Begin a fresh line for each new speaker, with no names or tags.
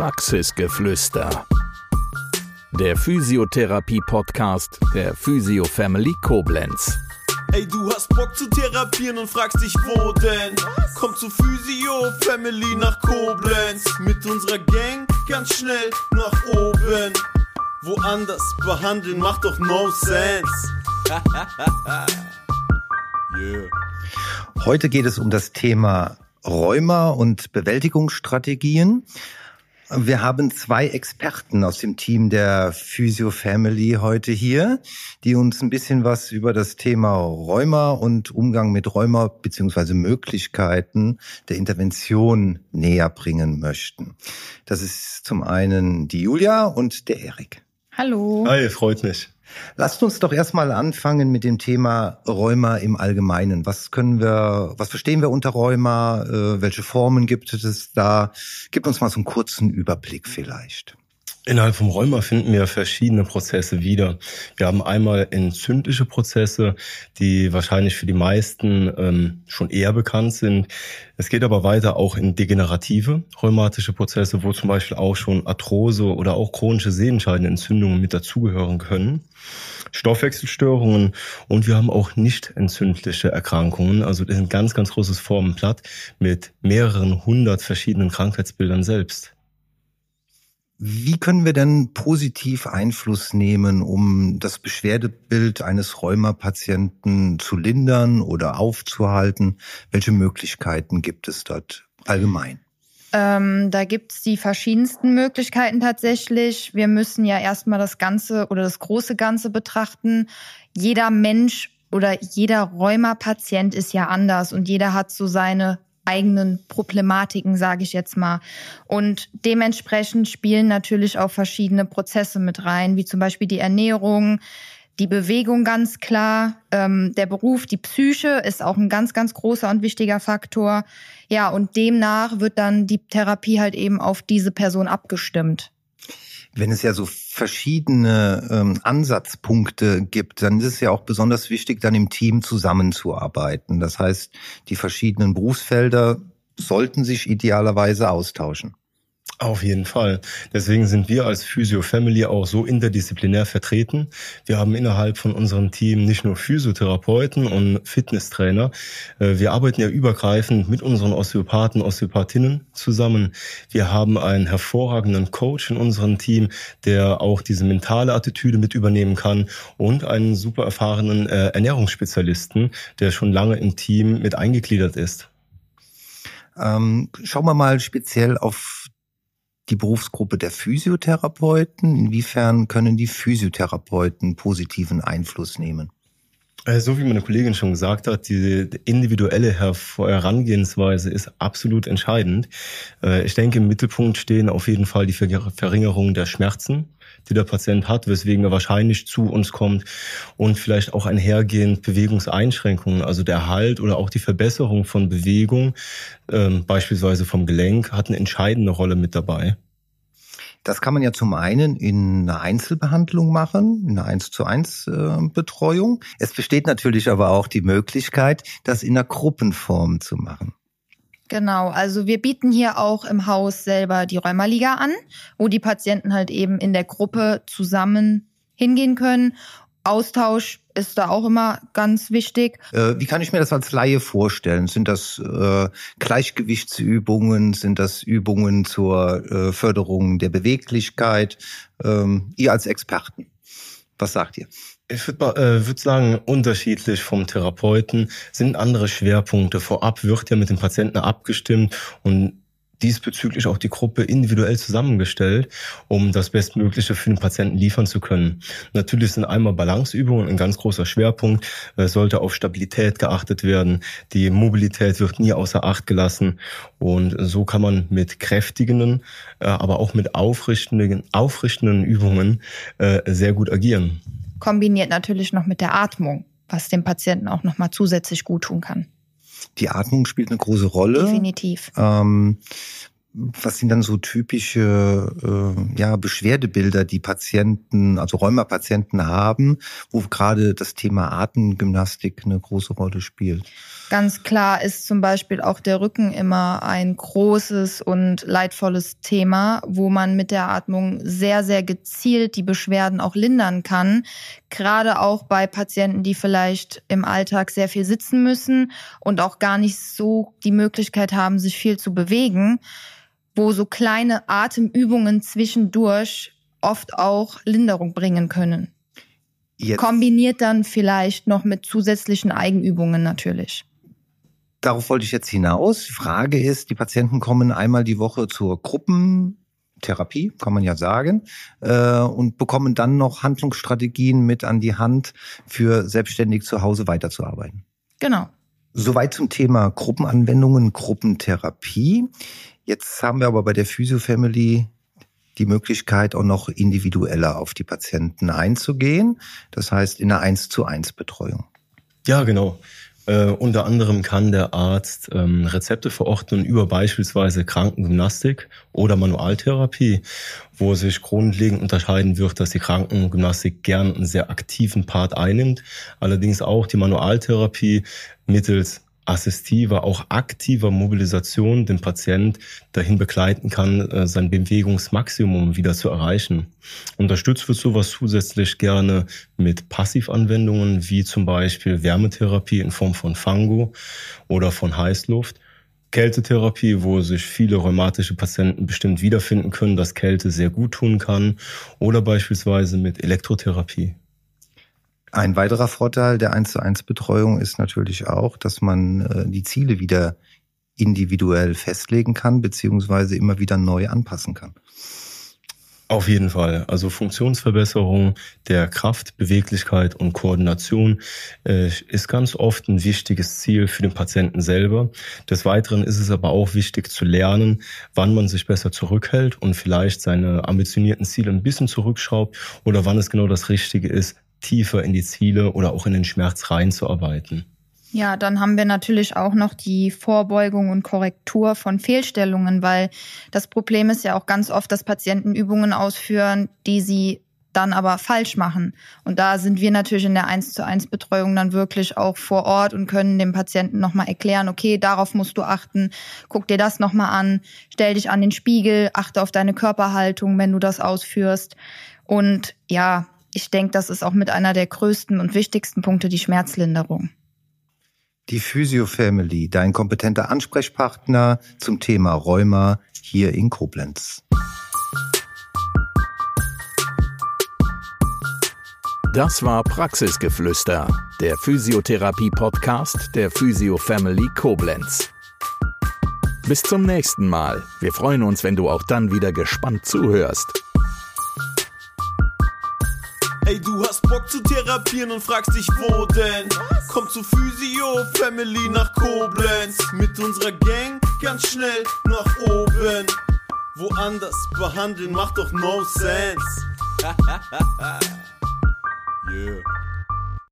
Praxisgeflüster. Der Physiotherapie-Podcast der Physio Family Koblenz.
Ey, du hast Bock zu therapieren und fragst dich, wo denn? Komm zu Physio Family nach Koblenz. Mit unserer Gang ganz schnell nach oben. Woanders behandeln macht doch no sense.
yeah. Heute geht es um das Thema Rheuma und Bewältigungsstrategien. Wir haben zwei Experten aus dem Team der Physio Family heute hier, die uns ein bisschen was über das Thema Rheuma und Umgang mit Rheuma beziehungsweise Möglichkeiten der Intervention näher bringen möchten. Das ist zum einen die Julia und der Erik.
Hallo.
Hi, freut mich.
Lasst uns doch erstmal anfangen mit dem Thema Rheuma im Allgemeinen. Was können wir, was verstehen wir unter Rheuma? Äh, welche Formen gibt es da? Gib uns mal so einen kurzen Überblick vielleicht.
Innerhalb vom Rheuma finden wir verschiedene Prozesse wieder. Wir haben einmal entzündliche Prozesse, die wahrscheinlich für die meisten ähm, schon eher bekannt sind. Es geht aber weiter auch in degenerative rheumatische Prozesse, wo zum Beispiel auch schon Arthrose oder auch chronische Sehenscheidenentzündungen mit dazugehören können. Stoffwechselstörungen und wir haben auch nicht entzündliche Erkrankungen. Also das ist ein ganz, ganz großes Formenblatt mit mehreren hundert verschiedenen Krankheitsbildern selbst.
Wie können wir denn positiv Einfluss nehmen, um das Beschwerdebild eines Rheumapatienten zu lindern oder aufzuhalten? Welche Möglichkeiten gibt es dort allgemein?
Ähm, da gibt's die verschiedensten Möglichkeiten tatsächlich. Wir müssen ja erstmal das Ganze oder das große Ganze betrachten. Jeder Mensch oder jeder Rheumapatient ist ja anders und jeder hat so seine eigenen Problematiken, sage ich jetzt mal. Und dementsprechend spielen natürlich auch verschiedene Prozesse mit rein, wie zum Beispiel die Ernährung, die Bewegung ganz klar, ähm, der Beruf, die Psyche ist auch ein ganz, ganz großer und wichtiger Faktor. Ja, und demnach wird dann die Therapie halt eben auf diese Person abgestimmt.
Wenn es ja so verschiedene ähm, Ansatzpunkte gibt, dann ist es ja auch besonders wichtig, dann im Team zusammenzuarbeiten. Das heißt, die verschiedenen Berufsfelder sollten sich idealerweise austauschen.
Auf jeden Fall. Deswegen sind wir als Physio Family auch so interdisziplinär vertreten. Wir haben innerhalb von unserem Team nicht nur Physiotherapeuten und Fitnesstrainer. Äh, wir arbeiten ja übergreifend mit unseren Osteopathen, Osteopathinnen zusammen. Wir haben einen hervorragenden Coach in unserem Team, der auch diese mentale Attitüde mit übernehmen kann und einen super erfahrenen äh, Ernährungsspezialisten, der schon lange im Team mit eingegliedert ist.
Ähm, schauen wir mal speziell auf die Berufsgruppe der Physiotherapeuten? Inwiefern können die Physiotherapeuten positiven Einfluss nehmen?
Äh, so wie meine Kollegin schon gesagt hat, die individuelle Herangehensweise ist absolut entscheidend. Äh, ich denke, im Mittelpunkt stehen auf jeden Fall die Verringerung der Schmerzen, die der Patient hat, weswegen er wahrscheinlich zu uns kommt und vielleicht auch einhergehend Bewegungseinschränkungen, also der Halt oder auch die Verbesserung von Bewegung, ähm, beispielsweise vom Gelenk, hat eine entscheidende Rolle mit dabei.
Das kann man ja zum einen in einer Einzelbehandlung machen, in einer 1 zu 1 äh, Betreuung. Es besteht natürlich aber auch die Möglichkeit, das in einer Gruppenform zu machen.
Genau, also wir bieten hier auch im Haus selber die Rheumaliga an, wo die Patienten halt eben in der Gruppe zusammen hingehen können. Austausch ist da auch immer ganz wichtig.
Äh, wie kann ich mir das als Laie vorstellen? Sind das äh, Gleichgewichtsübungen? Sind das Übungen zur äh, Förderung der Beweglichkeit? Ähm, ihr als Experten, was sagt ihr?
Ich würde äh, würd sagen, unterschiedlich vom Therapeuten sind andere Schwerpunkte. Vorab wird ja mit dem Patienten abgestimmt und diesbezüglich auch die Gruppe individuell zusammengestellt, um das Bestmögliche für den Patienten liefern zu können. Natürlich sind einmal Balanceübungen ein ganz großer Schwerpunkt, es sollte auf Stabilität geachtet werden, die Mobilität wird nie außer Acht gelassen und so kann man mit kräftigenden, äh, aber auch mit aufrichtenden, aufrichtenden Übungen äh, sehr gut agieren
kombiniert natürlich noch mit der Atmung, was dem Patienten auch nochmal zusätzlich gut tun kann.
Die Atmung spielt eine große Rolle.
Definitiv.
Ähm, was sind dann so typische äh, ja, Beschwerdebilder, die Patienten, also Rheumapatienten haben, wo gerade das Thema Atemgymnastik eine große Rolle spielt?
Ganz klar ist zum Beispiel auch der Rücken immer ein großes und leidvolles Thema, wo man mit der Atmung sehr, sehr gezielt die Beschwerden auch lindern kann. Gerade auch bei Patienten, die vielleicht im Alltag sehr viel sitzen müssen und auch gar nicht so die Möglichkeit haben, sich viel zu bewegen, wo so kleine Atemübungen zwischendurch oft auch Linderung bringen können. Jetzt. Kombiniert dann vielleicht noch mit zusätzlichen Eigenübungen natürlich.
Darauf wollte ich jetzt hinaus. Die Frage ist, die Patienten kommen einmal die Woche zur Gruppentherapie, kann man ja sagen, äh, und bekommen dann noch Handlungsstrategien mit an die Hand, für selbstständig zu Hause weiterzuarbeiten.
Genau.
Soweit zum Thema Gruppenanwendungen, Gruppentherapie. Jetzt haben wir aber bei der Physio Family die Möglichkeit, auch noch individueller auf die Patienten einzugehen. Das heißt, in einer 1 zu 1 Betreuung.
Ja, genau. Äh, unter anderem kann der Arzt ähm, Rezepte verordnen über beispielsweise Krankengymnastik oder Manualtherapie, wo sich grundlegend unterscheiden wird, dass die Krankengymnastik gern einen sehr aktiven Part einnimmt, allerdings auch die Manualtherapie mittels assistiver, auch aktiver Mobilisation den Patient dahin begleiten kann, äh, sein Bewegungsmaximum wieder zu erreichen. Unterstützt wird sowas zusätzlich gerne mit Passivanwendungen wie zum Beispiel Wärmetherapie in Form von Fango oder von Heißluft. Kältetherapie, wo sich viele rheumatische Patienten bestimmt wiederfinden können, dass Kälte sehr gut tun kann, oder beispielsweise mit Elektrotherapie.
Ein weiterer Vorteil der 1 zu 1 Betreuung ist natürlich auch, dass man äh, die Ziele wieder individuell festlegen kann, beziehungsweise immer wieder neu anpassen kann.
Auf jeden Fall. Also Funktionsverbesserung der Kraft, Beweglichkeit und Koordination äh, ist ganz oft ein wichtiges Ziel für den Patienten selber. Des Weiteren ist es aber auch wichtig zu lernen, wann man sich besser zurückhält und vielleicht seine ambitionierten Ziele ein bisschen zurückschraubt oder wann es genau das Richtige ist, tiefer in die Ziele oder auch in den Schmerz reinzuarbeiten.
Ja, dann haben wir natürlich auch noch die Vorbeugung und Korrektur von Fehlstellungen, weil das Problem ist ja auch ganz oft, dass Patienten Übungen ausführen, die sie dann aber falsch machen. Und da sind wir natürlich in der 1 zu 1 Betreuung dann wirklich auch vor Ort und können dem Patienten nochmal erklären, okay, darauf musst du achten, guck dir das nochmal an, stell dich an den Spiegel, achte auf deine Körperhaltung, wenn du das ausführst. Und ja, ich denke, das ist auch mit einer der größten und wichtigsten Punkte die Schmerzlinderung.
Die Physio Family, dein kompetenter Ansprechpartner zum Thema Rheuma hier in Koblenz.
Das war Praxisgeflüster, der Physiotherapie-Podcast der Physio Family Koblenz. Bis zum nächsten Mal. Wir freuen uns, wenn du auch dann wieder gespannt zuhörst.
Therapieren und fragst dich, wo denn? Komm zu Physio Family nach Koblenz. Mit unserer Gang ganz schnell nach oben. Woanders behandeln macht doch no sense. yeah.